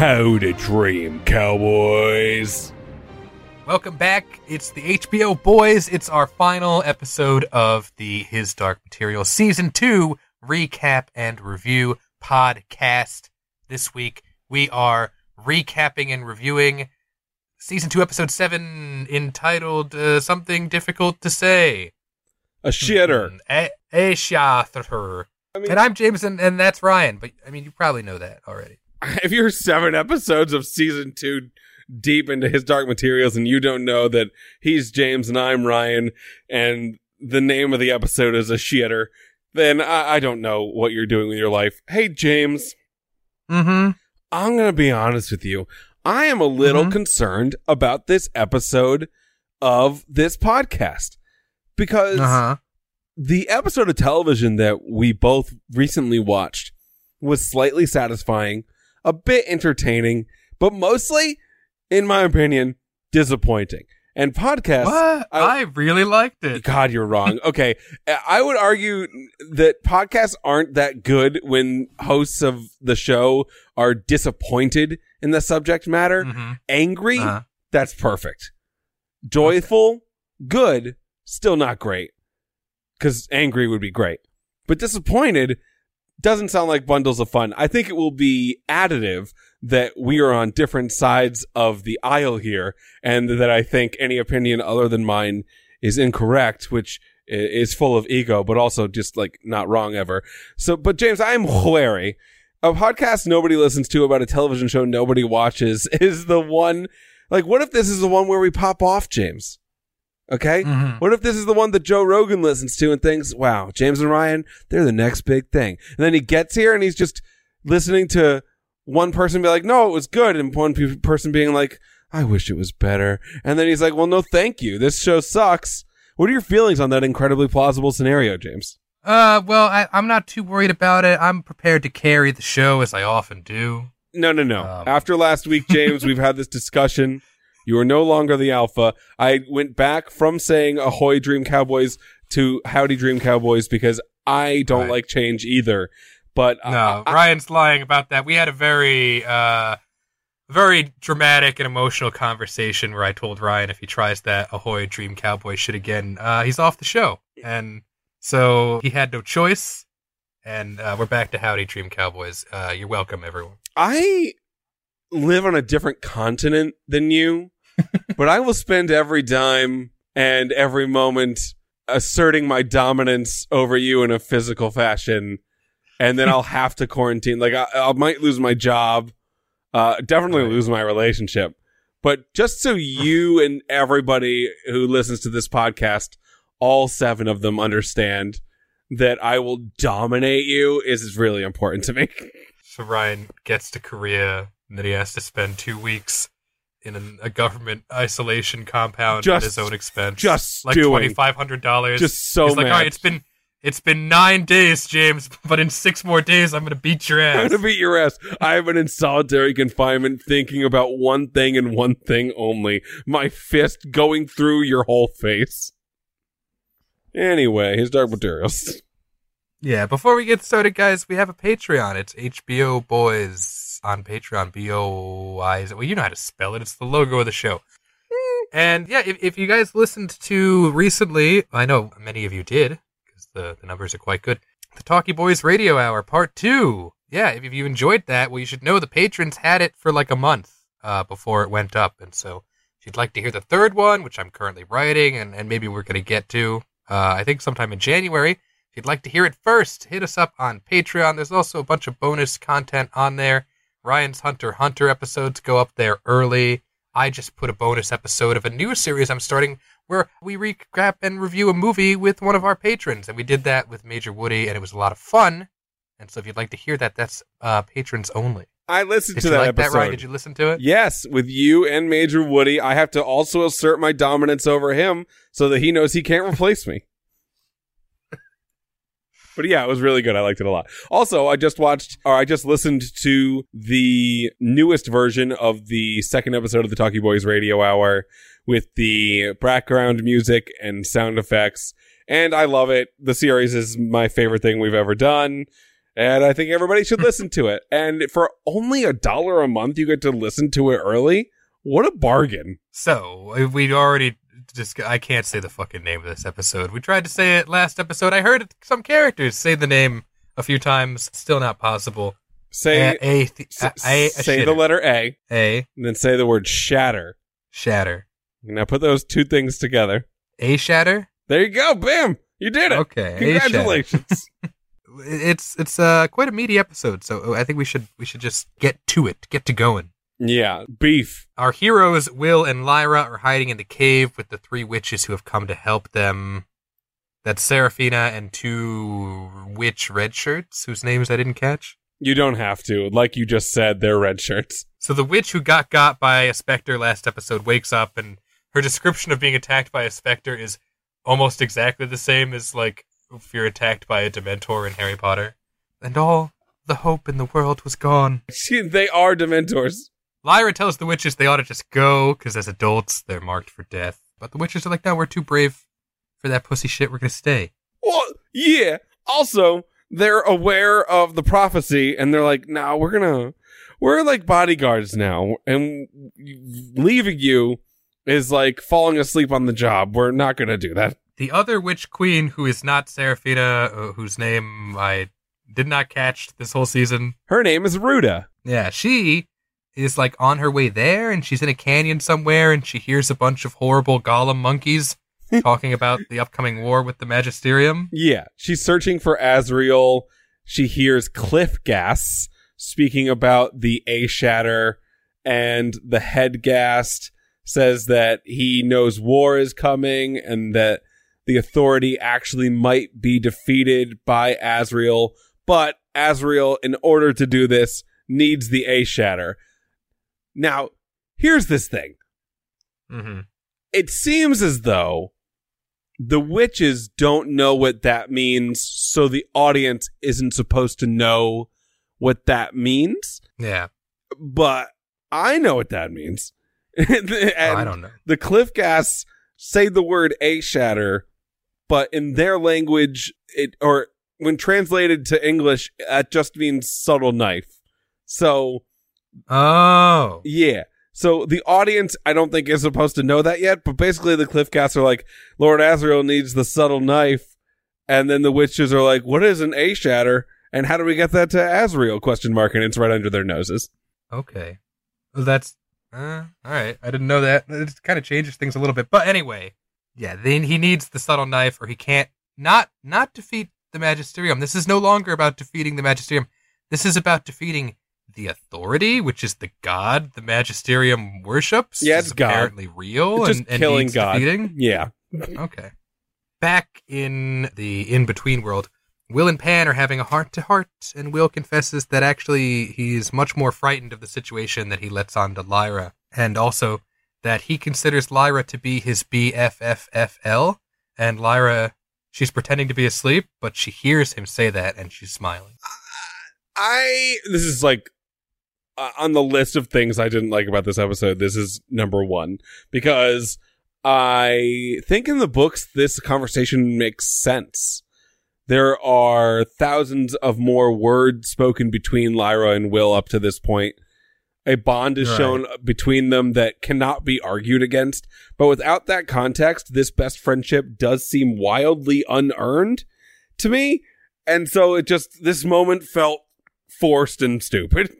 How to dream, cowboys. Welcome back. It's the HBO Boys. It's our final episode of the His Dark Material Season 2 recap and review podcast. This week we are recapping and reviewing Season 2, Episode 7, entitled uh, Something Difficult to Say. A shitter. A, a Shather. I mean- and I'm Jameson, and that's Ryan. But, I mean, you probably know that already. if you're seven episodes of season two deep into his dark materials and you don't know that he's James and I'm Ryan and the name of the episode is a shitter, then I, I don't know what you're doing with your life. Hey, James, Mm-hmm. I'm going to be honest with you. I am a little Mhm. concerned about this episode of this podcast because Uh-huh. the episode of television that we both recently watched was slightly satisfying, a bit entertaining, but mostly, in my opinion, disappointing. And podcasts, What? I- I really liked it. God, you're wrong. Okay. I would argue that podcasts aren't that good when hosts of the show are disappointed in the subject matter. Mhm. Angry, Uh-huh. that's perfect. Joyful, good, still not great. Because angry would be great. But disappointed doesn't sound like bundles of fun. I think it will be additive that we are on different sides of the aisle here and that I think any opinion other than mine is incorrect, which is full of ego, but also just like not wrong ever. So, but James, I'm wary. A podcast nobody listens to about a television show nobody watches is the one. Like, what if this is the one where we pop off, James? Okay? Mhm. What if this is the one that Joe Rogan listens to and thinks, wow, James and Ryan, they're the next big thing. And then he gets here and he's just listening to one person be like, no, it was good. And one pe- person being like, I wish it was better. And then he's like, well, no, thank you. This show sucks. What are your feelings on that incredibly plausible scenario, James? Uh, well, I, I'm not too worried about it. I'm prepared to carry the show as I often do. No, no, no. Um. After last week, James, we've had this discussion. You are no longer the alpha. I went back from saying ahoy dream cowboys to howdy dream cowboys because I don't Right. like change either. But uh, No, I- Ryan's lying about that. We had a very, uh, very dramatic and emotional conversation where I told Ryan if he tries that Ahoy Dream Cowboy shit again, uh, he's off the show. And so he had no choice. And uh, we're back to Howdy Dream Cowboys. Uh, you're welcome, everyone. I live on a different continent than you, but I will spend every dime and every moment asserting my dominance over you in a physical fashion. And then I'll have to quarantine. Like I, I might lose my job, uh, definitely lose my relationship. But just so you and everybody who listens to this podcast, all seven of them understand that I will dominate you is really important to me. So Ryan gets to Korea, and then he has to spend two weeks in an, a government isolation compound Just- at his own expense. just like twenty five hundred dollars. Just so He's like, all right, it's been it's been nine days, James, but in six more days, I'm gonna beat your ass. I'm gonna beat your ass. I've been in solitary confinement thinking about one thing and one thing only. My fist going through your whole face. Anyway, his dark materials. yeah. Before we get started, guys, we have a Patreon. It's HBO Boys on Patreon. B O I. Well, you know how to spell it. It's the logo of the show. Hmm. And yeah, if, if you guys listened to recently, I know many of you did the, the numbers are quite good. The Talkie Boys Radio Hour Part Two. Yeah, if, if you enjoyed that, well, you should know the patrons had it for like a month uh, before it went up, and so If you'd like to hear the third one, which I'm currently writing and, and maybe we're going to get to, uh, I think sometime in January. If you'd like to hear it first, hit us up on Patreon. There's also a bunch of bonus content on there. Ryan's Hunter Hunter episodes go up there early. I just put a bonus episode of a new series I'm starting where we recap and review a movie with one of our patrons. And we did that with Major Woody, and it was a lot of fun. And so if you'd like to hear that, that's uh, patrons only. I listened Did to that like episode. that, Ryan? Did you listen to it? Yes, with you and Major Woody, I have to also assert my dominance over him so that he knows he can't replace me. But yeah, it was really good. I liked it a lot. Also, I just watched or I just listened to the newest version of the second episode of the Talkie Boys Radio Hour with the background music and sound effects. And I love it. The series is my favorite thing we've ever done. And I think everybody should listen to it. And for only a dollar a month, you get to listen to it early. What a bargain. So uh, we'd already just I can't say the fucking name of this episode. We tried to say it last episode. I heard some characters say the name a few times. Still not possible. Say, a, a, th- a, a, a say the letter A A and then say the word shatter. shatter. Now put those two things together. A shatter. There you go. Bam. You did it. Okay. Congratulations. It's it's uh quite a meaty episode. So I think we should we should just get to it. Get to going. yeah. Beef. Our heroes, Will and Lyra, are hiding in the cave with the three witches who have come to help them. That's Seraphina and two witch red shirts whose names I didn't catch. You don't have to. Like you just said, they're red shirts. So the witch who got got by a specter last episode wakes up, and her description of being attacked by a specter is almost exactly the same as like if you're attacked by a Dementor in Harry Potter. And all the hope in the world was gone. She, they are Dementors. Lyra tells the witches they ought to just go because as adults they're marked for death. But the witches are like, no, we're too brave for that pussy shit. We're gonna stay. Well, yeah. Also, they're aware of the prophecy and they're like, nah, we're gonna, we're like bodyguards now. And leaving you is like falling asleep on the job. We're not gonna do that. The other witch queen, who is not Seraphina, uh, whose name I did not catch this whole season, Her name is Ruta. Yeah, she is like on her way there and she's in a canyon somewhere and she hears a bunch of horrible golem monkeys talking about the upcoming war with the magisterium. Yeah, she's searching for Asriel. She hears Cliff-ghast speaking about the A Shatter, and the head Ghast says that he knows war is coming and that the authority actually might be defeated by Asriel, but Asriel, in order to do this, needs the A Shatter. Now, here's this thing Mm-hmm. it seems as though the witches don't know what that means, so the audience isn't supposed to know what that means. Yeah. But I know what that means. Oh, I don't know. the Cliff-ghast say the word a shatter, but in their language, it or when translated to English, that just means subtle knife. So Oh. yeah. So the audience, I don't think is supposed to know that yet, but basically the Cliff-ghasts are like, Lord Asriel needs the subtle knife, and then the witches are like, what is an A shatter, and how do we get that to Asriel? Question mark, and it's right under their noses. Okay. Well, that's uh, all right. I didn't know that. It kind of changes things a little bit. But anyway, yeah, then he needs the subtle knife or he can't not not defeat the magisterium. This is no longer about defeating the magisterium. This is about defeating the authority, which is the god the magisterium worships. Yeah, it's God. apparently real It's just and, and killing God. defeating. Yeah. Okay. Back in the in between world, Will and Pan are having a heart to heart, and Will confesses that actually he's much more frightened of the situation that he lets on to Lyra, and also that he considers Lyra to be his BFFFL, and Lyra, she's pretending to be asleep, but she hears him say that and she's smiling. I, this is like, uh, on the list of things I didn't like about this episode, this is number one because I think in the books this conversation makes sense. There are thousands of more words spoken between Lyra and Will up to this point. A bond is Right. shown between them that cannot be argued against. But without that context, this best friendship does seem wildly unearned to me. And so it just, this moment felt forced and stupid.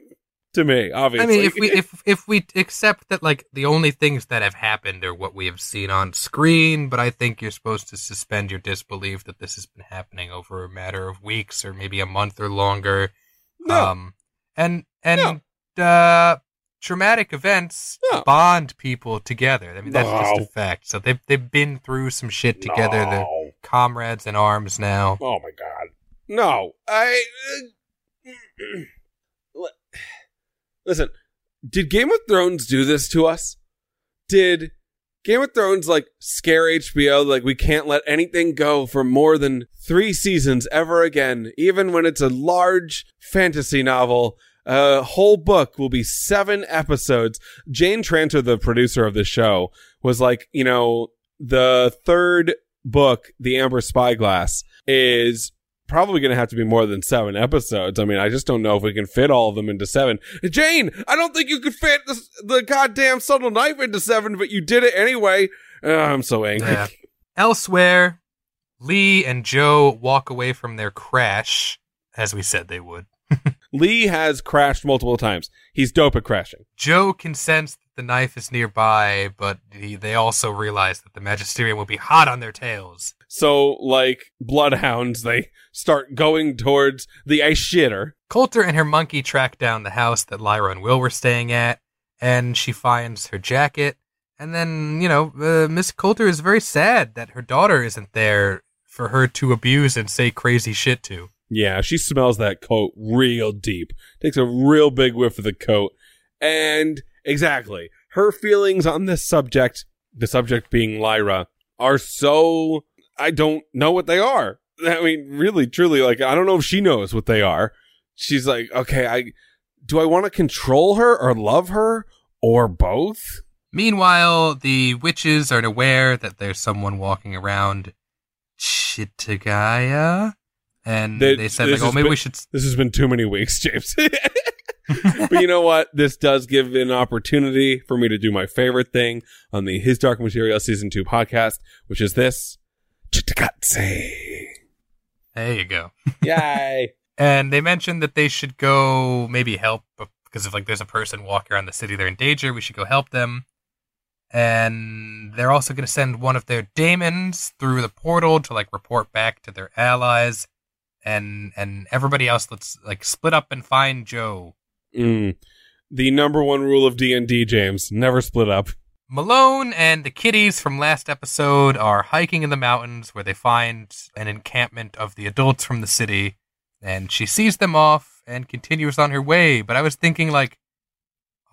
to me. Obviously, I mean, if we if if we accept that like the only things that have happened are what we have seen on screen, but I think you're supposed to suspend your disbelief that this has been happening over a matter of weeks or maybe a month or longer. no, Um, and and uh, traumatic events No. bond people together. I mean, that's just a fact. So they've they've been through some shit together. They're comrades in arms now. Oh my god. No. I Listen, did Game of Thrones do this to us? Did Game of Thrones like scare HBO like we can't let anything go for more than 3 seasons ever again, even when it's a large fantasy novel? A whole book will be 7 episodes. Jane Tranter, the producer of the show, was like, you know, the third book, The Amber Spyglass, is probably going to have to be more than seven episodes. I mean, I just don't know if we can fit all of them into seven. Jane, I don't think you could fit the, the goddamn subtle knife into seven, but you did it anyway. Uh, I'm so angry. Yeah. Elsewhere, Lee and Joe walk away from their crash, as we said they would. Lee has crashed multiple times. He's dope at crashing. Joe can sense that the knife is nearby, but he, they also realize that the Magisterium will be hot on their tails. So, like bloodhounds, they start going towards the ice shitter. Coulter and her monkey track down the house that Lyra and Will were staying at, and she finds her jacket. And then, you know, uh, Miss Coulter is very sad that her daughter isn't there for her to abuse and say crazy shit to. Yeah, she smells that coat real deep. Takes a real big whiff of the coat. And exactly, her feelings on this subject, the subject being Lyra, are so I don't know what they are. I mean, really, truly, like I don't know if she knows what they are. She's like, okay, I do I want to control her or love her or both? Meanwhile, the witches are aware that there's someone walking around Cittàgazze. And They- they, said, like, oh, maybe been- we should. This has been too many weeks, James. but you know what? This does give an opportunity for me to do my favorite thing on the His Dark Material Season 2 podcast, which is this. Cittàgazze. There you go. Yay. And they mentioned that they should go maybe help because if like there's a person walking around the city, they're in danger. We should go help them. And they're also going to send one of their daemons through the portal to like report back to their allies. And and everybody else, let's like split up and find Joe. Mm. The number one rule of D&D, James. Never split up. Malone and the kiddies from last episode are hiking in the mountains where they find an encampment of the adults from the city, and she sees them off and continues on her way. But I was thinking, like,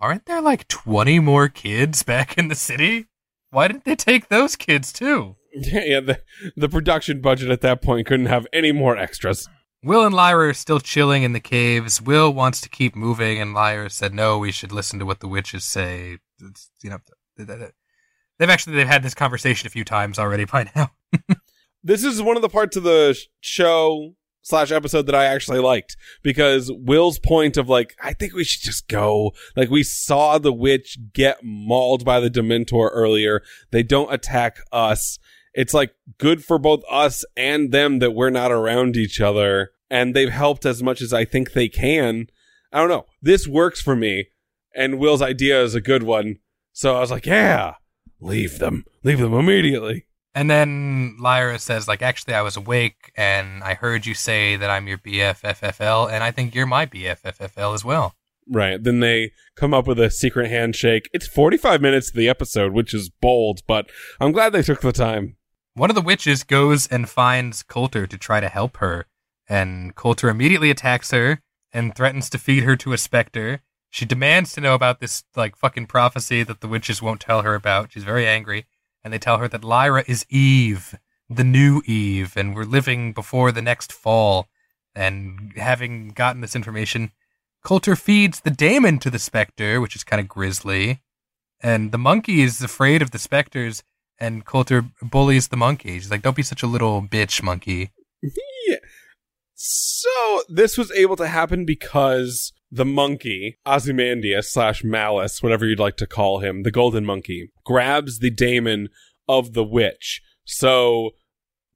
aren't there like 20 more kids back in the city? Why didn't they take those kids too? yeah, the, the production budget at that point couldn't have any more extras. Will and Lyra are still chilling in the caves. Will wants to keep moving, and Lyra said, "No, we should listen to what the witches say." It's, you know, they've actually they've had this conversation a few times already by now. this is one of the parts of the show slash episode that I actually liked because Will's point of like, I think we should just go. Like we saw the witch get mauled by the Dementor earlier. They don't attack us. It's like good for both us and them that we're not around each other. And they've helped as much as I think they can. I don't know. This works for me. And Will's idea is a good one. So I was like, yeah, leave them. Leave them immediately. And then Lyra says, like, actually, I was awake and I heard you say that I'm your BFFFL, and I think you're my BFFFL as well. Right. Then they come up with a secret handshake. It's 45 minutes to the episode, which is bold, but I'm glad they took the time. One of the witches goes and finds Coulter to try to help her, and Coulter immediately attacks her and threatens to feed her to a specter. She demands to know about this, like, fucking prophecy that the witches won't tell her about. She's very angry. And they tell her that Lyra is Eve, the new Eve, and we're living before the next fall. And having gotten this information, Coulter feeds the daemon to the specter, which is kind of grisly. And the monkey is afraid of the specters, and Coulter bullies the monkey. She's like, "Don't be such a little bitch, monkey." Yeah. So this was able to happen because the monkey, Ozymandias slash Malice, whatever you'd like to call him, the golden monkey, grabs the daemon of the witch. So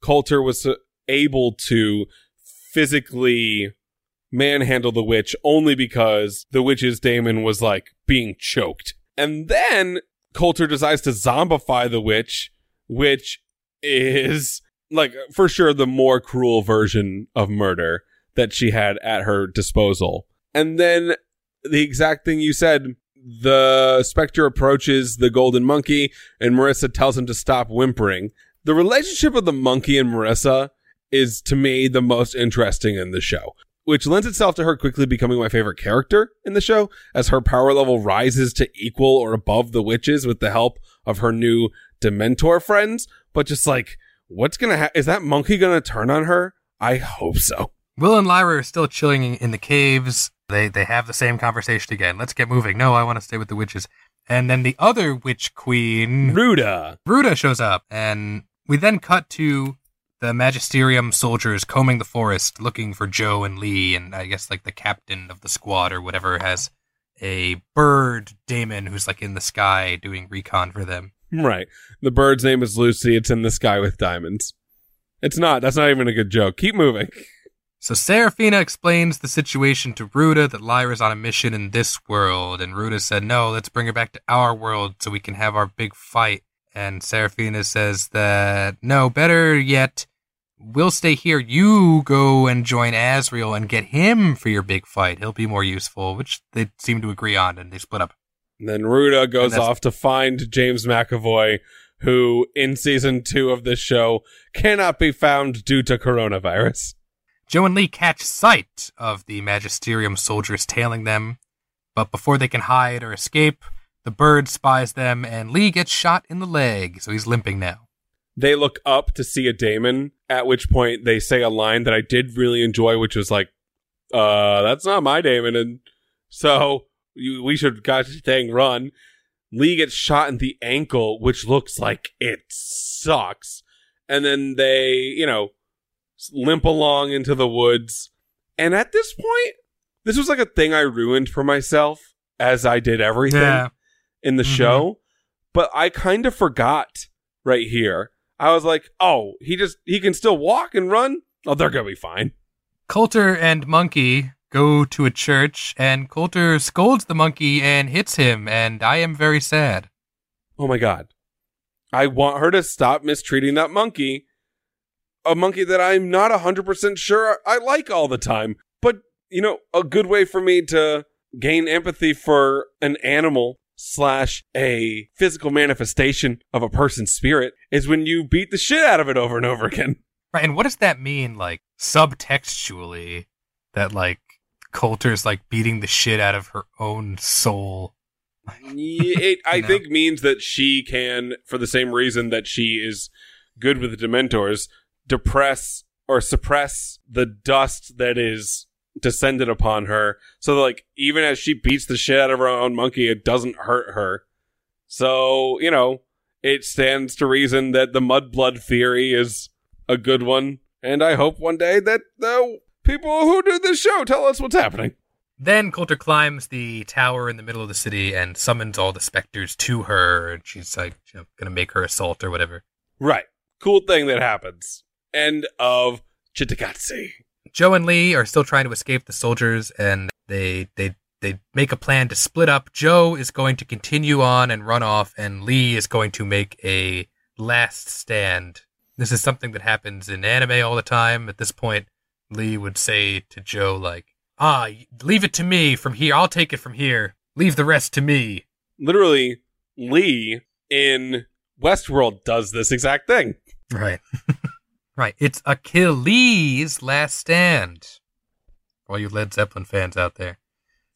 Coulter was uh, able to physically manhandle the witch only because the witch's daemon was like being choked. And then Coulter decides to zombify the witch, which is like for sure the more cruel version of murder that she had at her disposal. And then the exact thing you said, the specter approaches the golden monkey and Marissa tells him to stop whimpering. The relationship of the monkey and Marissa is to me the most interesting in the show, which lends itself to her quickly becoming my favorite character in the show as her power level rises to equal or above the witches with the help of her new Dementor friends. But just like, what's gonna ha- is that monkey gonna turn on her? I hope so. Will and Lyra are still chilling in the caves. They they have the same conversation again. Let's get moving. No, I want to stay with the witches. And then the other witch queen, Ruta. Ruta, shows up, and we then cut to the magisterium soldiers combing the forest, looking for Joe and Lee, and I guess like the captain of the squad or whatever has a bird daemon who's like in the sky doing recon for them. Right. The bird's name is Lucy. It's in the sky with diamonds. It's not. That's not even a good joke. Keep moving. So Seraphina explains the situation to Ruta that Lyra's on a mission in this world, and Ruta said, "No, let's bring her back to our world so we can have our big fight." And Seraphina says that no, better yet, we'll stay here. You go and join Asriel and get him for your big fight. He'll be more useful, which they seem to agree on, and they split up. And then Ruta goes off to find James McAvoy, who in season two of this show cannot be found due to coronavirus. Joe and Lee catch sight of the Magisterium soldiers tailing them, but before they can hide or escape, the bird spies them and Lee gets shot in the leg, so he's limping now. They look up to see a daemon, at which point they say a line that I did really enjoy, which was like, uh, that's not my daemon. And so you, we should gosh dang run. Lee gets shot in the ankle, which looks like it sucks. And then they, you know, limp along into the woods. And at this point, this was like a thing I ruined for myself as I did everything Yeah. in the Mhm. show. But I kind of forgot right here. I was like, oh, he just, he can still walk and run. Oh, they're going to be fine. Coulter and Monkey go to a church, and Coulter scolds the monkey and hits him, and I am very sad. Oh my God. I want her to stop mistreating that monkey. A monkey that I'm not 100% sure I like all the time. But, you know, a good way for me to gain empathy for an animal slash a physical manifestation of a person's spirit is when you beat the shit out of it over and over again. Right, and what does that mean, like, subtextually, that, like, Coulter's, like, beating the shit out of her own soul? It, I No. think means that she can, for the same reason that she is good with the Dementors, depress or suppress the dust that is descended upon her. So, like, even as she beats the shit out of her own monkey, it doesn't hurt her. So, you know, it stands to reason that the mudblood theory is a good one. And I hope one day that the people who do this show tell us what's happening. Then Coulter climbs the tower in the middle of the city and summons all the specters to her, and she's, like, you know, gonna make her assault or whatever. Right. Cool thing that happens. End of Cittàgazze. Joe and Lee are still trying to escape the soldiers, and they they they make a plan to split up. Joe is going to continue on and run off, and Lee is going to make a last stand. This is something that happens in anime all the time. At this point, Lee would say to Joe, like, "Ah, leave it to me from here. I'll take it from here. Leave the rest to me." Literally, Lee in Westworld does this exact thing. Right. right. It's Achilles' last stand. All you Led Zeppelin fans out there.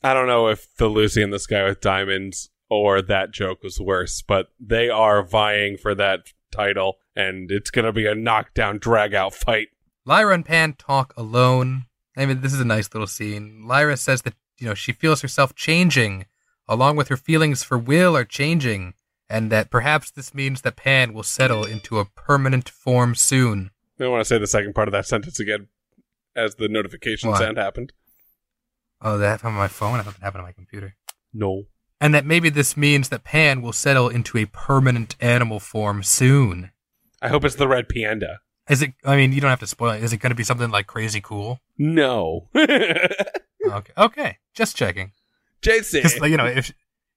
I don't know if the Lucy in the Sky with Diamonds or that joke was worse, but they are vying for that title, and it's going to be a knockdown, drag out fight. Lyra and Pan talk alone. I mean, this is a nice little scene. Lyra says that, you know, she feels herself changing, along with her feelings for Will are changing, and that perhaps this means that Pan will settle into a permanent form soon. I don't want to say the second part of that sentence again as the notification What? sound happened. Oh, that happened on my phone? I thought that happened on my computer. No. And that maybe this means that Pan will settle into a permanent animal form soon. I hope it's the red panda. Is it? I mean, you don't have to spoil it. Is it going to be something like crazy cool? No. Okay, okay, just checking. Because like, you know, if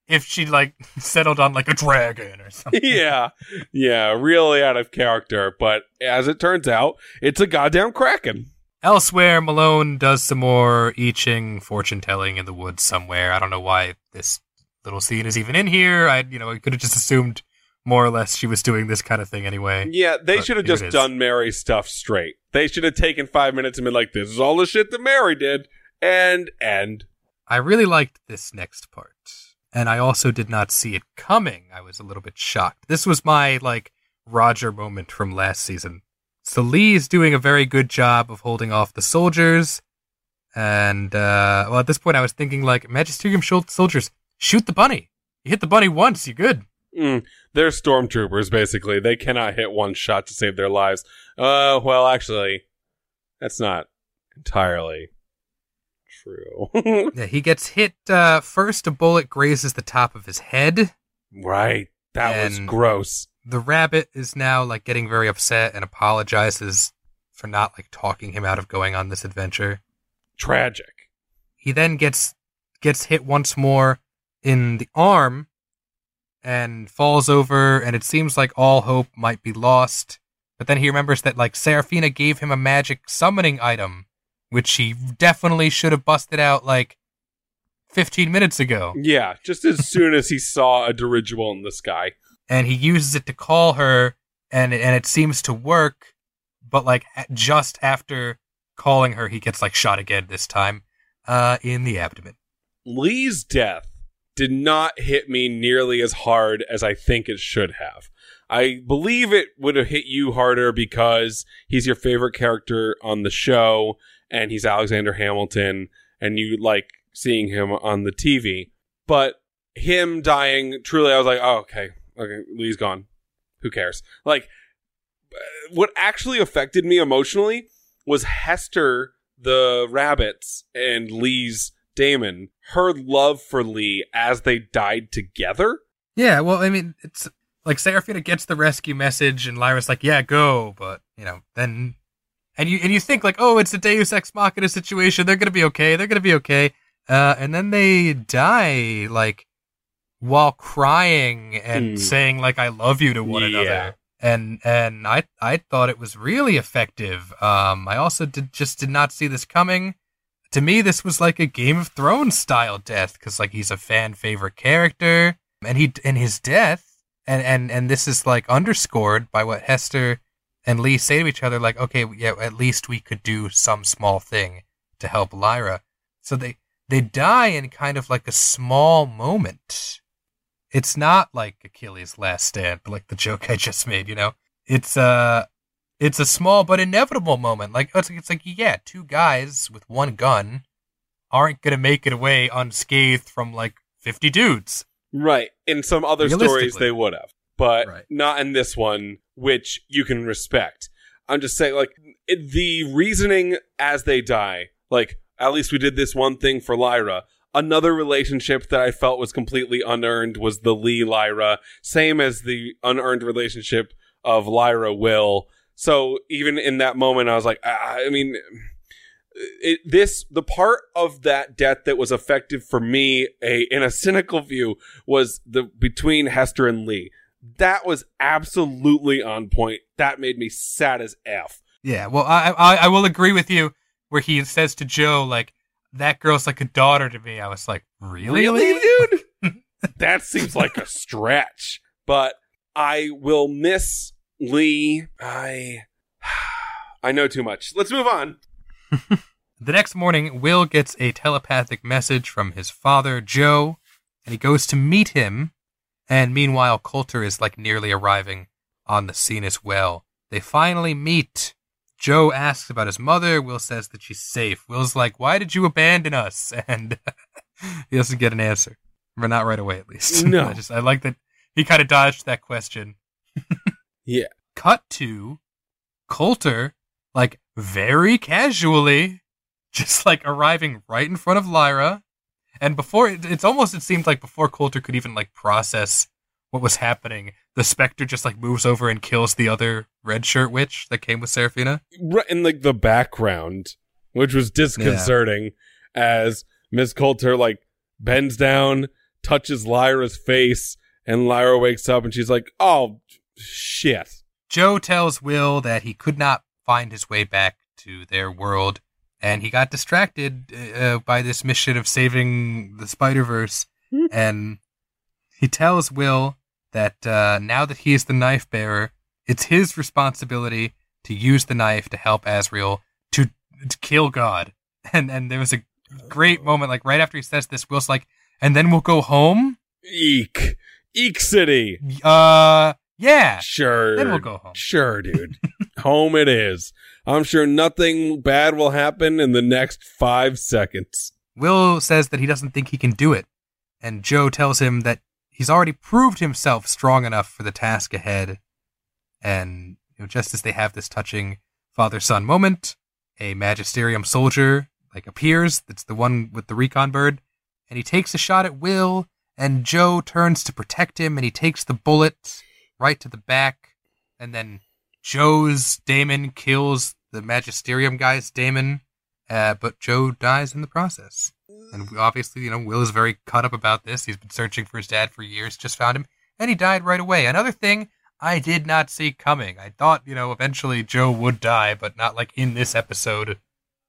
if she like settled on like a dragon or something. yeah. Yeah, really out of character. But as it turns out, it's a goddamn kraken. Elsewhere, Malone does some more I Ching fortune telling in the woods somewhere. I don't know why this little scene is even in here. I, you know, I could have just assumed more or less she was doing this kind of thing anyway. Yeah, they should have just done Mary's stuff straight. They should have taken five minutes and been like, this is all the shit that Mary did. And end. I really liked this next part. And I also did not see it coming. I was a little bit shocked. This was my like Roger moment from last season. So Lee is doing a very good job of holding off the soldiers. And uh well at this point I was thinking like Magisterium soldiers, shoot the bunny. You hit the bunny once, you're good. Mm, they're stormtroopers, basically. They cannot hit one shot to save their lives. Uh, well, actually, that's not entirely true. Yeah, he gets hit uh first a bullet grazes the top of his head. right. That was gross. the rabbit is now like getting very upset and apologizes for not like talking him out of going on this adventure. Tragic. He then gets gets hit once more in the arm and falls over and it seems like all hope might be lost. But then he remembers that like Serafina gave him a magic summoning item which he definitely should have busted out like 15 minutes ago. Yeah, just as soon as he saw a dirigible in the sky. and he uses it to call her and and it seems to work but like just after calling her he gets like shot again this time uh in the abdomen Lee's death did not hit me nearly as hard as I think it should have. I believe it would have hit you harder because he's your favorite character on the show and he's Alexander Hamilton and you like seeing him on the TV. But him dying, truly, I was like, oh, okay, okay, Lee's gone. Who cares? Like, uh, what actually affected me emotionally was Hester the rabbits and Lee's daemon, her love for Lee as they died together. yeah well i mean it's like Serafina gets the rescue message and Lyra's like yeah go but you know then and you and you think like oh it's a deus ex machina situation they're gonna be okay they're gonna be okay uh and then they die like while crying and Hmm. saying like i love you to one Yeah. another and and I I thought it was really effective. Um, I also did just did not see this coming. To me, this was like a Game of Thrones style death because like he's a fan favorite character, and he and his death, and and and this is like underscored by what Hester and Lee say to each other, like, okay, yeah, at least we could do some small thing to help Lyra. So they they die in kind of like a small moment it's not like Achilles' last stand, but like the joke I just made, you know? It's uh it's a small but inevitable moment. Like it's, it's like yeah, two guys with one gun aren't gonna make it away unscathed from like fifty dudes. Right. In some other stories, they would have, but Right. not in this one, which you can respect. I'm just saying, like, it, the reasoning as they die, like, at least we did this one thing for Lyra. Another relationship that I felt was completely unearned was the Lee Lyra, same as the unearned relationship of Lyra Will. So even in that moment, I was like, I, I mean, it, this the part of that death that was effective for me, a in a cynical view, was the between Hester and Lee. That was absolutely on point. That made me sad as f. Yeah, well I I, I will agree with you where he says to Joe like that girl's like a daughter to me. I was like, really, dude? that seems like a stretch. But I will miss Lee. I I know too much. Let's move on. The next morning, Will gets a telepathic message from his father, Joe, and he goes to meet him. And meanwhile, Coulter is like nearly arriving on the scene as well. They finally meet. Joe asks about his mother. Will says that she's safe. Will's like, Why did you abandon us? And he doesn't get an answer. Or not right away, at least. No. I just, I like that he kind of dodged that question. Yeah. Cut to Coulter, like very casually, just like arriving right in front of Lyra. And before it's almost it seemed like before Coulter could even like process what was happening, the specter just like moves over and kills the other red shirt witch that came with Seraphina. Right in like the background, which was disconcerting as Miss Coulter like bends down, touches Lyra's face, and Lyra wakes up and she's like, "Oh shit." Joe tells Will that he could not find his way back to their world, and he got distracted uh, by this mission of saving the Spider Verse. and he tells Will that uh, now that he is the knife bearer, it's his responsibility to use the knife to help Asriel to, to kill God. And and there was a great moment, like right after he says this, Will's like, "And then we'll go home." Eek. Eek City. Uh, yeah. Sure. Then we'll go home. Sure, dude. Home it is. I'm sure nothing bad will happen in the next five seconds. Will says that he doesn't think he can do it, and Joe tells him that he's already proved himself strong enough for the task ahead. And you know, just as they have this touching father-son moment, a magisterium soldier like appears. That's the one with the recon bird, and he takes a shot at Will. And Joe turns to protect him, and he takes the bullet right to the back. And then Joe's daemon kills the magisterium guy's daemon, uh, but Joe dies in the process. And obviously, you know, Will is very cut up about this. He's been searching for his dad for years, just found him, and he died right away. Another thing I did not see coming. I thought, you know, eventually Joe would die, but not like in this episode,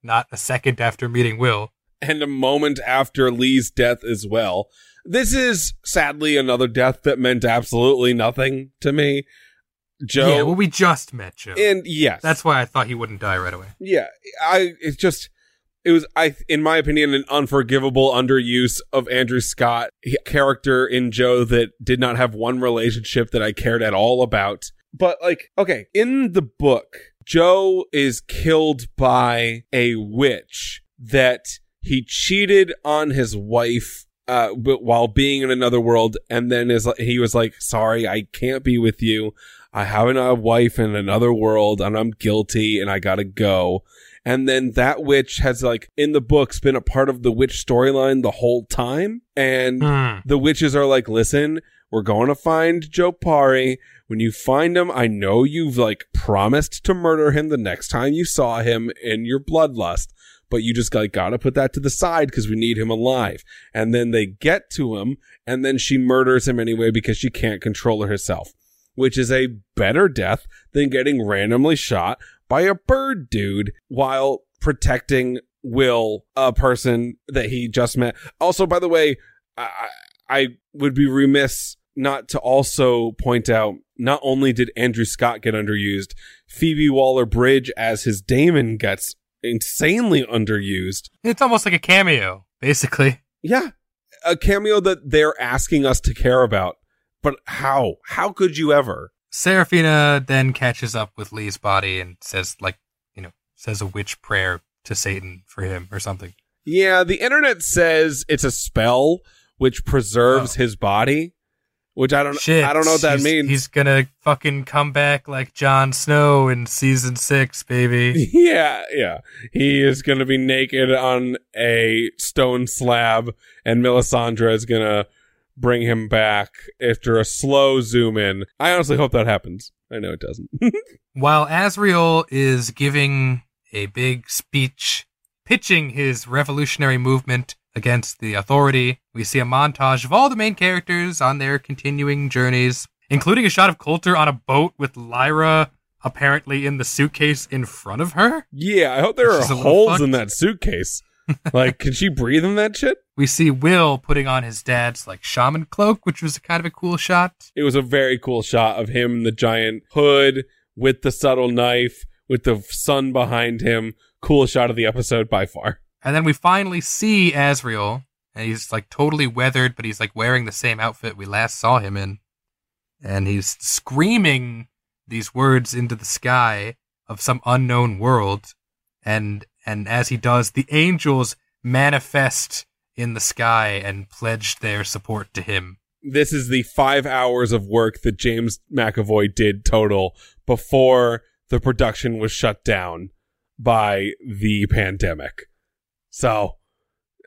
not a second after meeting Will. And a moment after Lee's death as well. This is sadly another death that meant absolutely nothing to me. Joe. Yeah, well, we just met Joe. and yes. That's why I thought he wouldn't die right away. Yeah, I it's just it was I in my opinion an unforgivable underuse of Andrew Scott character in Joe that did not have one relationship that I cared at all about. But like okay, in the book, Joe is killed by a witch that he cheated on his wife uh, but while being in another world, and then is he was like, "Sorry, I can't be with you. I have a wife in another world, and I'm guilty, and I gotta go." And then that witch has like in the books been a part of the witch storyline the whole time, and Hmm. the witches are like, "Listen, we're going to find Joe Parry. When you find him, I know you've like promised to murder him the next time you saw him in your bloodlust." But you just like gotta put that to the side because we need him alive and then they get to him and then she murders him anyway because she can't control herself which is a better death than getting randomly shot by a bird dude while protecting will a person that he just met also by the way i, I would be remiss not to also point out not only did andrew scott get underused phoebe waller bridge as his daemon gets insanely underused It's almost like a cameo, basically. yeah, a cameo that they're asking us to care about. But how? How could you ever? Seraphina then catches up with Lee's body and says, like, you know, says a witch prayer to Satan for him or something. Yeah, the internet says it's a spell which preserves oh. his body, which I don't Shit. I don't know what that he's, means. He's gonna fucking come back like Jon Snow in season six, baby. yeah, yeah. He is going to be naked on a stone slab and Melisandre is going to bring him back after a slow zoom in. I honestly hope that happens. I know it doesn't. While Asriel is giving a big speech pitching his revolutionary movement against the authority, we see a montage of all the main characters on their continuing journeys, including a shot of Coulter on a boat with Lyra apparently in the suitcase in front of her. yeah, I hope there are is a little holes in that suitcase. like, can she breathe in that shit? We see Will putting on his dad's like shaman cloak, which was a kind of a cool shot. It was a very cool shot of him in the giant hood with the subtle knife, with the sun behind him. Cool shot of the episode by far. And then we finally see Asriel, and he's like totally weathered, but he's like wearing the same outfit we last saw him in. And he's screaming these words into the sky of some unknown world. And and as he does, the angels manifest in the sky and pledge their support to him. This is the five hours of work that James McAvoy did total before the production was shut down by the pandemic. So,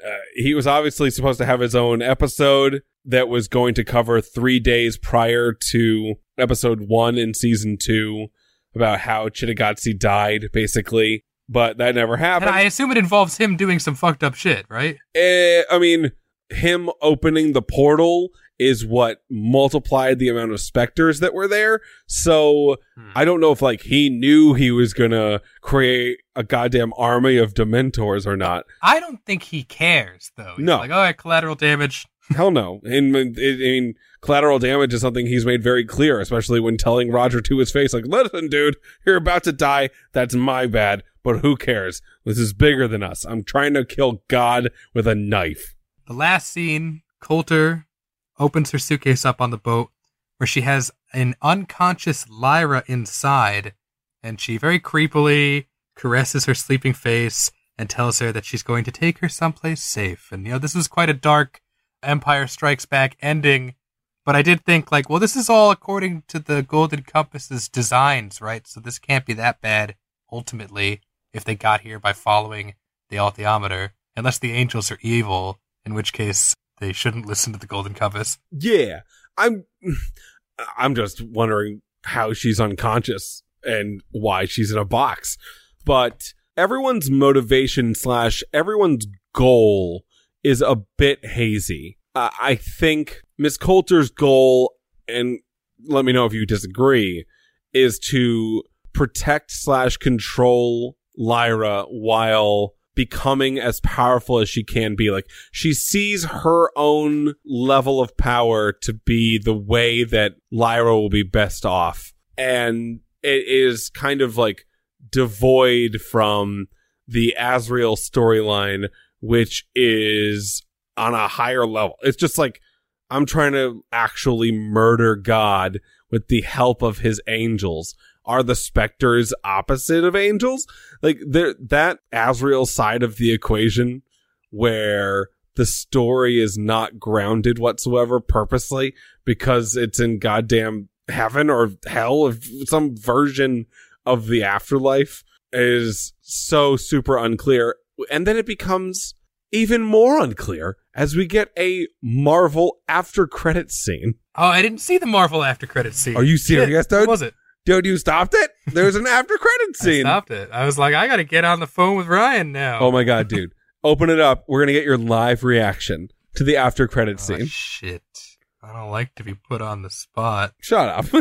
uh, he was obviously supposed to have his own episode that was going to cover three days prior to episode one in season two about how Cittàgazze died, basically. But that never And happened. I assume it involves him doing some fucked up shit, right? Eh, I mean, him opening the portal is what multiplied the amount of specters that were there. So Hmm. I don't know if like he knew he was gonna create a goddamn army of Dementors or not. I don't think he cares though. He's No. like, all right, collateral damage. Hell no. And I mean, collateral damage is something he's made very clear, especially when telling Roger to his face, like, listen, dude, you're about to die. That's my bad, but who cares? This is bigger than us. I'm trying to kill God with a knife. The last scene, Coulter opens her suitcase up on the boat where she has an unconscious Lyra inside, and she very creepily caresses her sleeping face and tells her that she's going to take her someplace safe. And, you know, this was quite a dark Empire Strikes Back ending. But I did think, like, well, this is all according to the Golden Compass's designs, right? So this can't be that bad, ultimately, if they got here by following the alethiometer. Unless the angels are evil, in which case they shouldn't listen to the Golden Compass. Yeah. I'm, I'm just wondering how she's unconscious and why she's in a box. But everyone's motivation slash everyone's goal is a bit hazy. Uh, I think Miss Coulter's goal, and let me know if you disagree, is to protect slash control Lyra while becoming as powerful as she can be. Like she sees her own level of power to be the way that Lyra will be best off. And it is kind of like devoid from the Asriel storyline, which is on a higher level. It's just like, I'm trying to actually murder God with the help of his angels. Are the specters opposite of angels? Like there, that Asriel side of the equation where the story is not grounded whatsoever purposely because it's in goddamn heaven or hell or some version of the afterlife is so super unclear. And then it becomes even more unclear as we get a Marvel after credit scene. Oh, I didn't see the Marvel after credit scene. Are you serious, dude? What was it? Dude, you stopped it? There's an after credits I scene. stopped it. I was like, I gotta get on the phone with Ryan now. Oh my god, dude. Open it up. We're gonna get your live reaction to the after credit Oh, scene. shit. I don't like to be put on the spot. Shut up.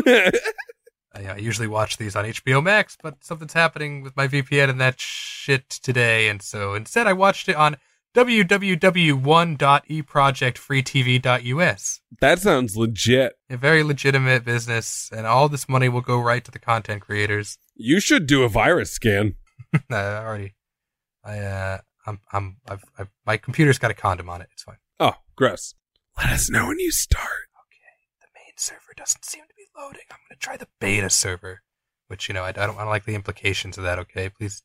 I, I usually watch these on HBO Max, but something's happening with my VPN and that shit today, and so instead I watched it on www.1.eprojectfreetv.us. that sounds legit. A very legitimate business, and all this money will go right to the content creators. You should do a virus scan. I already, I, uh, I'm, I'm, I've, I've, my computer's got a condom on it. It's fine. Oh, gross. Let us know when you start. Okay. The main server doesn't seem to be loading. I'm gonna try the beta server, which you know I, I don't, I don't like the implications of that. Okay, please.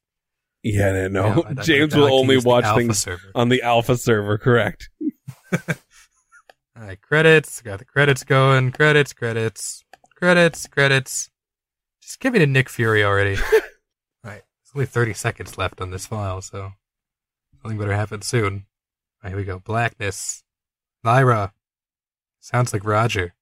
Yeah, no, no. Yeah, James will like only watch things server. on the alpha server, correct? All right, credits. Got the credits going. Credits, credits, credits, credits. Just give me to Nick Fury already. All right, there's only 30 seconds left on this file, so something better happen soon. All right, here we go. Blackness. Lyra. Sounds like Roger.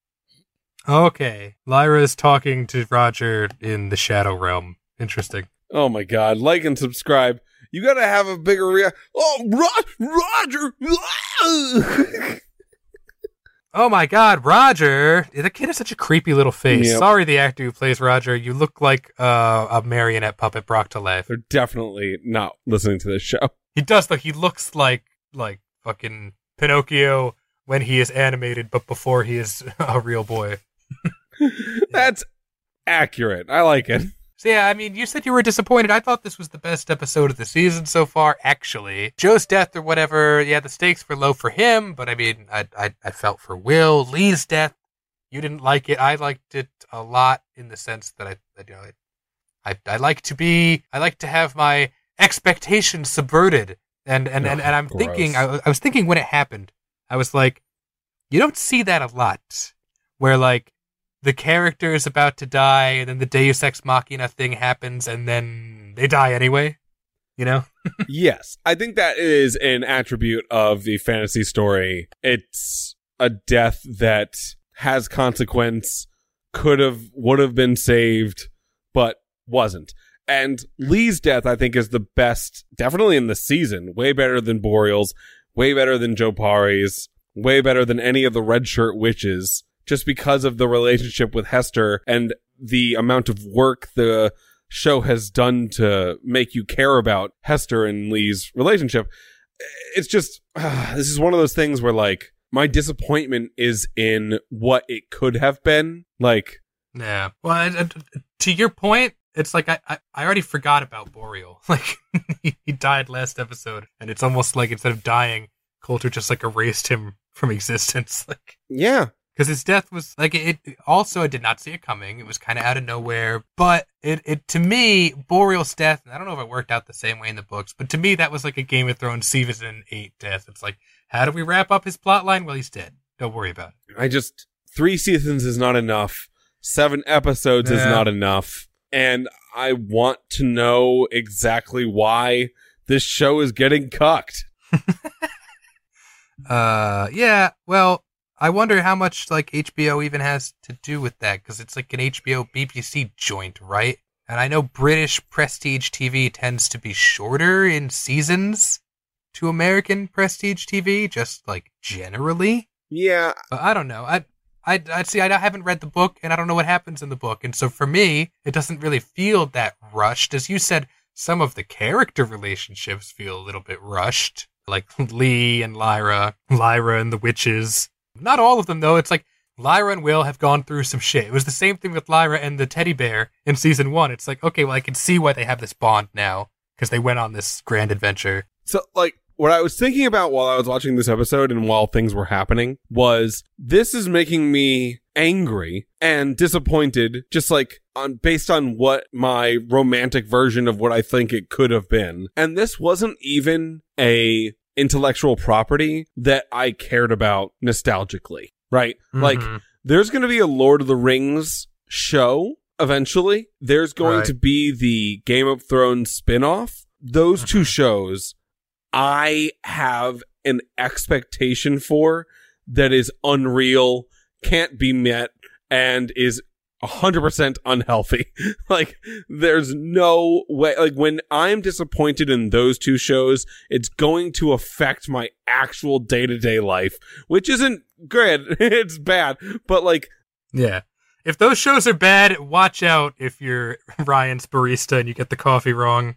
Okay, Lyra is talking to Roger in the Shadow Realm. Interesting. Oh my god. Like and subscribe. You gotta have a bigger rea- Oh, Ro- Roger! Oh my god, Roger! The kid has such a creepy little face. Yep. Sorry, the actor who plays Roger. You look like uh, a marionette puppet Brock to laugh. They're definitely not listening to this show. He does though. He looks like like fucking Pinocchio when he is animated, but before he is a real boy. That's accurate. I like it. So yeah, I mean, you said you were disappointed. I thought this was the best episode of the season so far. Actually, Joe's death or whatever. Yeah, the stakes were low for him, but I mean, I I, I felt for Will Lee's death. You didn't like it. I liked it a lot in the sense that I, that, you know, I, I, I like to be, I like to have my expectations subverted. And, and, and, and I'm Gross. thinking, I, I was thinking when it happened, I was like, you don't see that a lot where like the character is about to die and then the Deus Ex Machina thing happens and then they die anyway. you know? yes, I think that is an attribute of the fantasy story. It's a death that has consequence, could have, would have been saved, but wasn't. And Lee's death, I think, is the best, definitely in the season. Way better than Boreal's, way better than Jopari's, way better than any of the red shirt witches, just because of the relationship with Hester and the amount of work the show has done to make you care about Hester and Lee's relationship. It's just, uh, this is one of those things where like, my disappointment is in what it could have been. Like, Yeah. Well, I- I- to your point, it's like I, I, I already forgot about Boreal. Like he, he died last episode, and it's almost like instead of dying, Coulter just like erased him from existence. Like yeah, because his death was like it. it- Also, I did not see it coming. It was kind of out of nowhere. But it, it to me, Boreal's death. And I don't know if it worked out the same way in the books, but to me, that was like a Game of Thrones season eight death. It's like, how do we wrap up his plot line? Well, he's dead. Don't worry about it. I just three seasons is not enough. Seven episodes is not enough. And I want to know exactly why this show is getting cucked. Uh, yeah. Well, I wonder how much like HBO even has to do with that because it's like an HBO BBC joint, right? And I know British prestige TV tends to be shorter in seasons to American prestige TV, just like generally. Yeah, But I don't know. I. I, I see. I haven't read the book, and I don't know what happens in the book, and so for me, it doesn't really feel that rushed. As you said, some of the character relationships feel a little bit rushed, like Lee and Lyra, Lyra and the witches. Not all of them, though. It's like Lyra and Will have gone through some shit. It was the same thing with Lyra and the teddy bear in season one. It's like, okay, well, I can see why they have this bond now because they went on this grand adventure. So, like, what I was thinking about while I was watching this episode and while things were happening was this is making me angry and disappointed, just like on based on what my romantic version of what I think it could have been. And this wasn't even a intellectual property that I cared about nostalgically, right? Like, Mhm. there's going to be a Lord of the Rings show eventually. There's going Right. to be the Game of Thrones spin-off. Those two shows I have an expectation for that is unreal, can't be met, and is 100% unhealthy. like, there's no way, like, when I'm disappointed in those two shows, it's going to affect my actual day to day life, which isn't good. it's bad, but like, Yeah. If those shows are bad, watch out if you're Ryan's barista and you get the coffee wrong.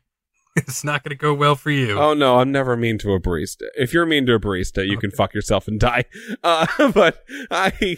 It's not going to go well for you. Oh no, I'm never mean to a barista. If you're mean to a barista, you can fuck yourself and die. Uh, but I,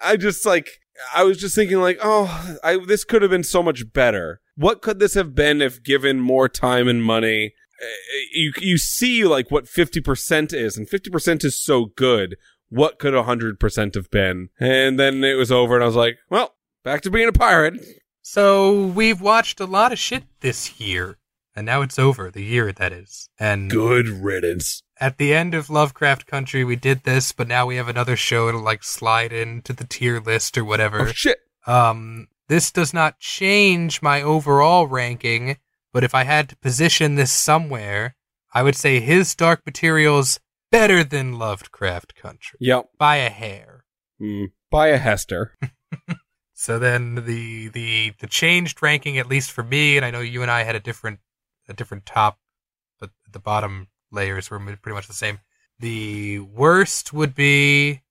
I just like, I was just thinking like, oh, I, this could have been so much better. What could this have been if given more time and money? Uh, You, you see like what 50% is and 50% is so good. What could 100% have been? And then it was over and I was like, well, back to being a pirate. So we've watched a lot of shit this year, and now it's over. The year that is, and Good riddance. at the end of Lovecraft Country, we did this, but now we have another show to like slide into the tier list or whatever. Oh shit. Um, this does not change my overall ranking, but if I had to position this somewhere, I would say his Dark Materials better than Lovecraft Country Yep. by a hair. Mm. Buy a Hester. So then the the the changed ranking, at least for me, and I know you and I had a different a different top, but the bottom layers were pretty much the same. The worst would be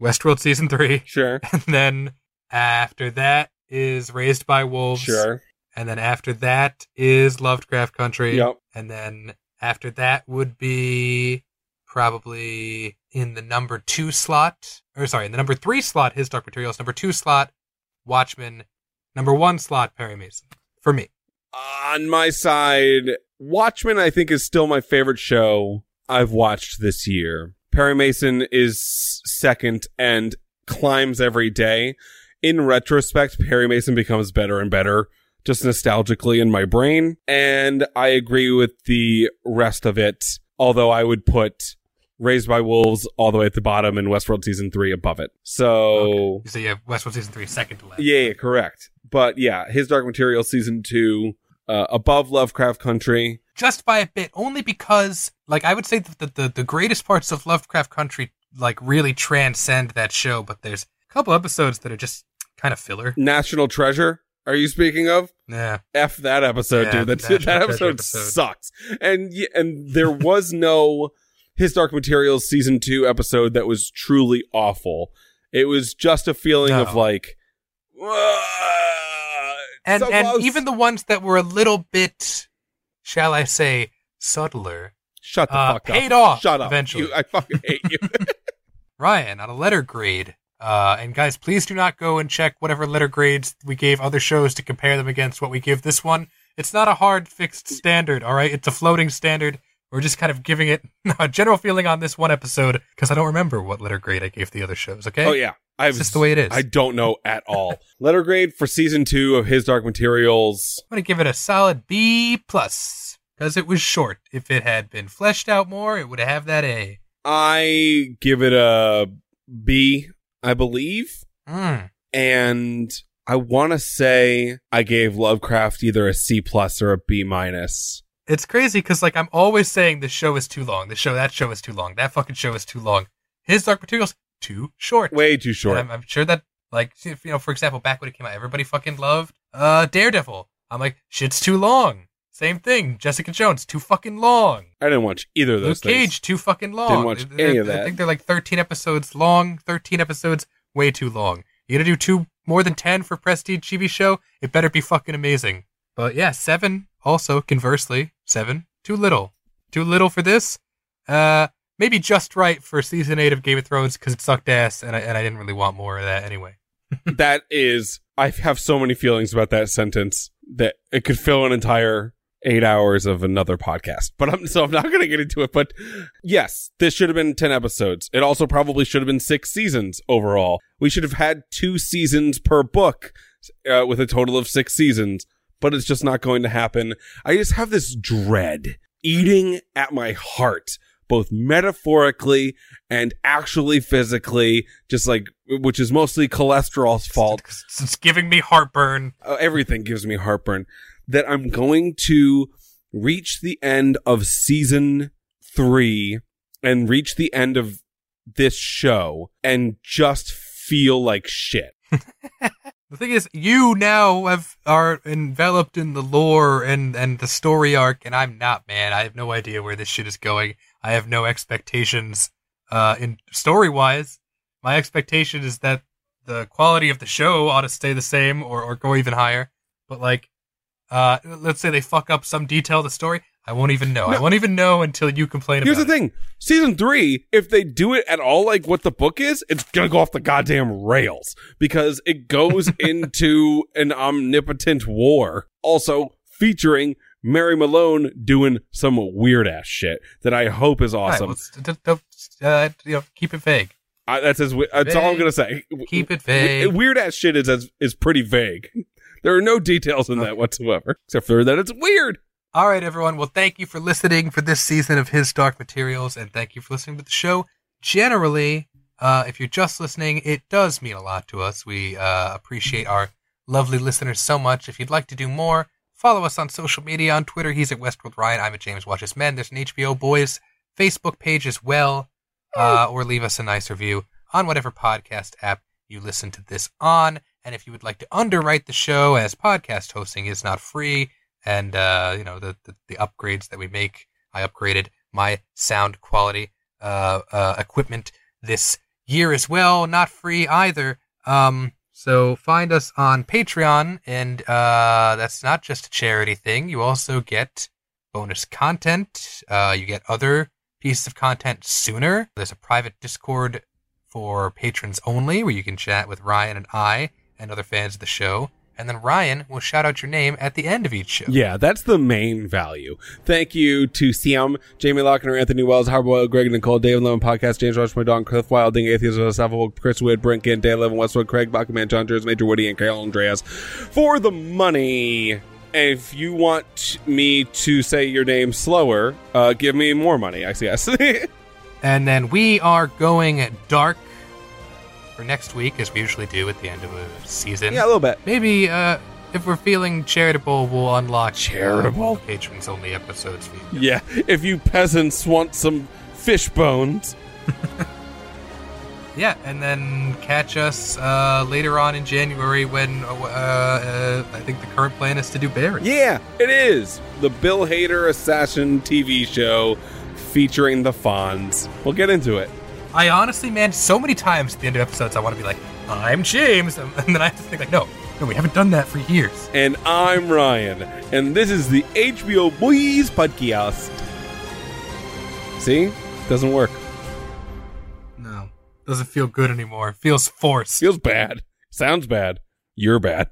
Westworld season three, Sure. and then after that is Raised by Wolves, Sure. and then after that is Lovecraft Country, Yep. and then after that would be probably in the number two slot, or sorry, in the number three slot, his Dark Materials. Number two slot, Watchmen. Number one slot, Perry Mason. For me. On my side, Watchmen, I think, is still my favorite show I've watched this year. Perry Mason is second and climbs every day. In retrospect, Perry Mason becomes better and better, just nostalgically in my brain. And I agree with the rest of it, although I would put Raised by Wolves all the way at the bottom and Westworld Season 3 above it. So. So you have Westworld season three, second to last. Yeah, yeah, correct. But yeah, his Dark Material season two, uh, above Lovecraft Country. just by a bit, only because, like, I would say that the, the, the greatest parts of Lovecraft Country, like, really transcend that show, but there's a couple episodes that are just kind of filler. National Treasure. Are you speaking of? Yeah. F that episode, Yeah, dude. That's, National that episode, episode. sucks. And and there was no His Dark Materials season two episode that was truly awful. It was just a feeling of like, "Ah, And, so and close." even the ones that were a little bit, shall I say, subtler, shut the uh, fuck up, paid off shut up. eventually. You- I fucking hate you. Ryan on a letter grade. Uh, and guys, please do not go and check whatever letter grades we gave other shows to compare them against what we give this one. It's not a hard fixed standard, all right? It's a floating standard. We're just kind of giving it a general feeling on this one episode because I don't remember what letter grade I gave the other shows. Okay. oh yeah, I've It's just the way it is. I don't know at all. Letter grade for season two of His Dark Materials. I'm gonna give it a solid B plus because it was short. If it had been fleshed out more, it would have that A. I give it a B, I believe. Mm. and I want to say I gave Lovecraft either a C plus or a B minus. It's crazy because like I'm always saying this show is too long. This show, that show is too long. That fucking show is too long. His Dark Materials too short. Way too short. I'm, I'm sure that like if, you know, for example, back when it came out, everybody fucking loved uh Daredevil. I'm like, shit's too long. Same thing. Jessica Jones, too fucking long. I didn't watch either of those Luke things. Cage, too fucking long. Didn't watch any of that. I think they're like 13 episodes long. 13 episodes, way too long. You gonna do two more than 10 for Prestige TV show? It better be fucking amazing. But yeah, seven. Also, conversely, seven, too little. Too little for this. Uh, maybe just right for season eight of Game of Thrones because it sucked ass, and I and I didn't really want more of that anyway. that is, I have so many feelings about that sentence that it could fill an entire eight hours of another podcast. But I'm so I'm not going to get into it. But yes, this should have been ten episodes. It also probably should have been six seasons overall. We should have had two seasons per book, uh, with a total of six seasons. But it's just not going to happen. I just have this dread eating at my heart, both metaphorically and actually physically, just like, which is mostly cholesterol's fault. It's, it's giving me heartburn. Uh, everything gives me heartburn that I'm going to reach the end of season three and reach the end of this show and just feel like shit. The thing is, you now have are enveloped in the lore and and the story arc, and I'm not, man. I have no idea where this shit is going. I have no expectations. Uh, in story wise, my expectation is that the quality of the show ought to stay the same or or go even higher. But like, uh, let's say they fuck up some detail of the story, I won't even know. I won't even know until you complain about it. Here's the it. thing. Season three, if they do it at all like what the book is, it's gonna go off the goddamn rails because it goes into an omnipotent war. Also featuring Mary Malone doing some weird ass shit that I hope is All right, awesome. well, s- d- d- uh, you know, keep it vague. I, that's as, that's all I'm gonna say. Keep it vague. Weird ass shit is as, is pretty vague. There are no details in that whatsoever, except for that it's weird. All right, everyone. Well, thank you for listening for this season of His Dark Materials, and thank you for listening to the show. Generally, uh, if you're just listening, it does mean a lot to us. We uh, appreciate our lovely listeners so much. If you'd like to do more, follow us on social media. On Twitter, he's at Westworld Ryan. I'm at James Watches Men. There's an HBO Boys Facebook page as well, uh, or leave us a nice review on whatever podcast app you listen to this on. And if you would like to underwrite the show, as podcast hosting is not free, and uh, you know the, the the upgrades that we make. I upgraded my sound quality uh, uh, equipment this year as well, not free either. Um, so find us on Patreon, and uh, that's not just a charity thing. You also get bonus content. Uh, you get other pieces of content sooner. There's a private Discord for patrons only, where you can chat with Ryan and I and other fans of the show. And then Ryan will shout out your name at the end of each show. Yeah, that's the main value. Thank you to Siam, Jamie Lochner, Anthony Wells, Harbour Greg, Nicole, David Lemon Podcast, James Rush, my dog, Cliff Wilding, Atheist, Saffold, Chris Wood, Brent Kent, Dan Levin, Westwood, Craig, Bachman, John Jers, Major Woody, and Carol Andreas for the money. If you want me to say your name slower, uh, give me more money, I guess. And then we are going dark for next week, as we usually do at the end of a season. yeah, a little bit. Maybe, uh, if we're feeling charitable, we'll unlock Charitable? uh, patrons only episodes for you. Yeah, if you peasants want some fish bones. Yeah, and then catch us uh, later on in January when uh, uh, I think the current plan is to do Barry. Yeah, it is. The Bill Hader Assassin TV show featuring the Fonz. We'll get into it. I honestly, man, so many times at the end of episodes, I want to be like, "I'm James," and then I have to think like, "No, no, we haven't done that for years." And I'm Ryan, and this is the HBO Boys Podcast. See? Doesn't work. No, doesn't feel good anymore. Feels forced. Feels bad. Sounds bad. You're bad.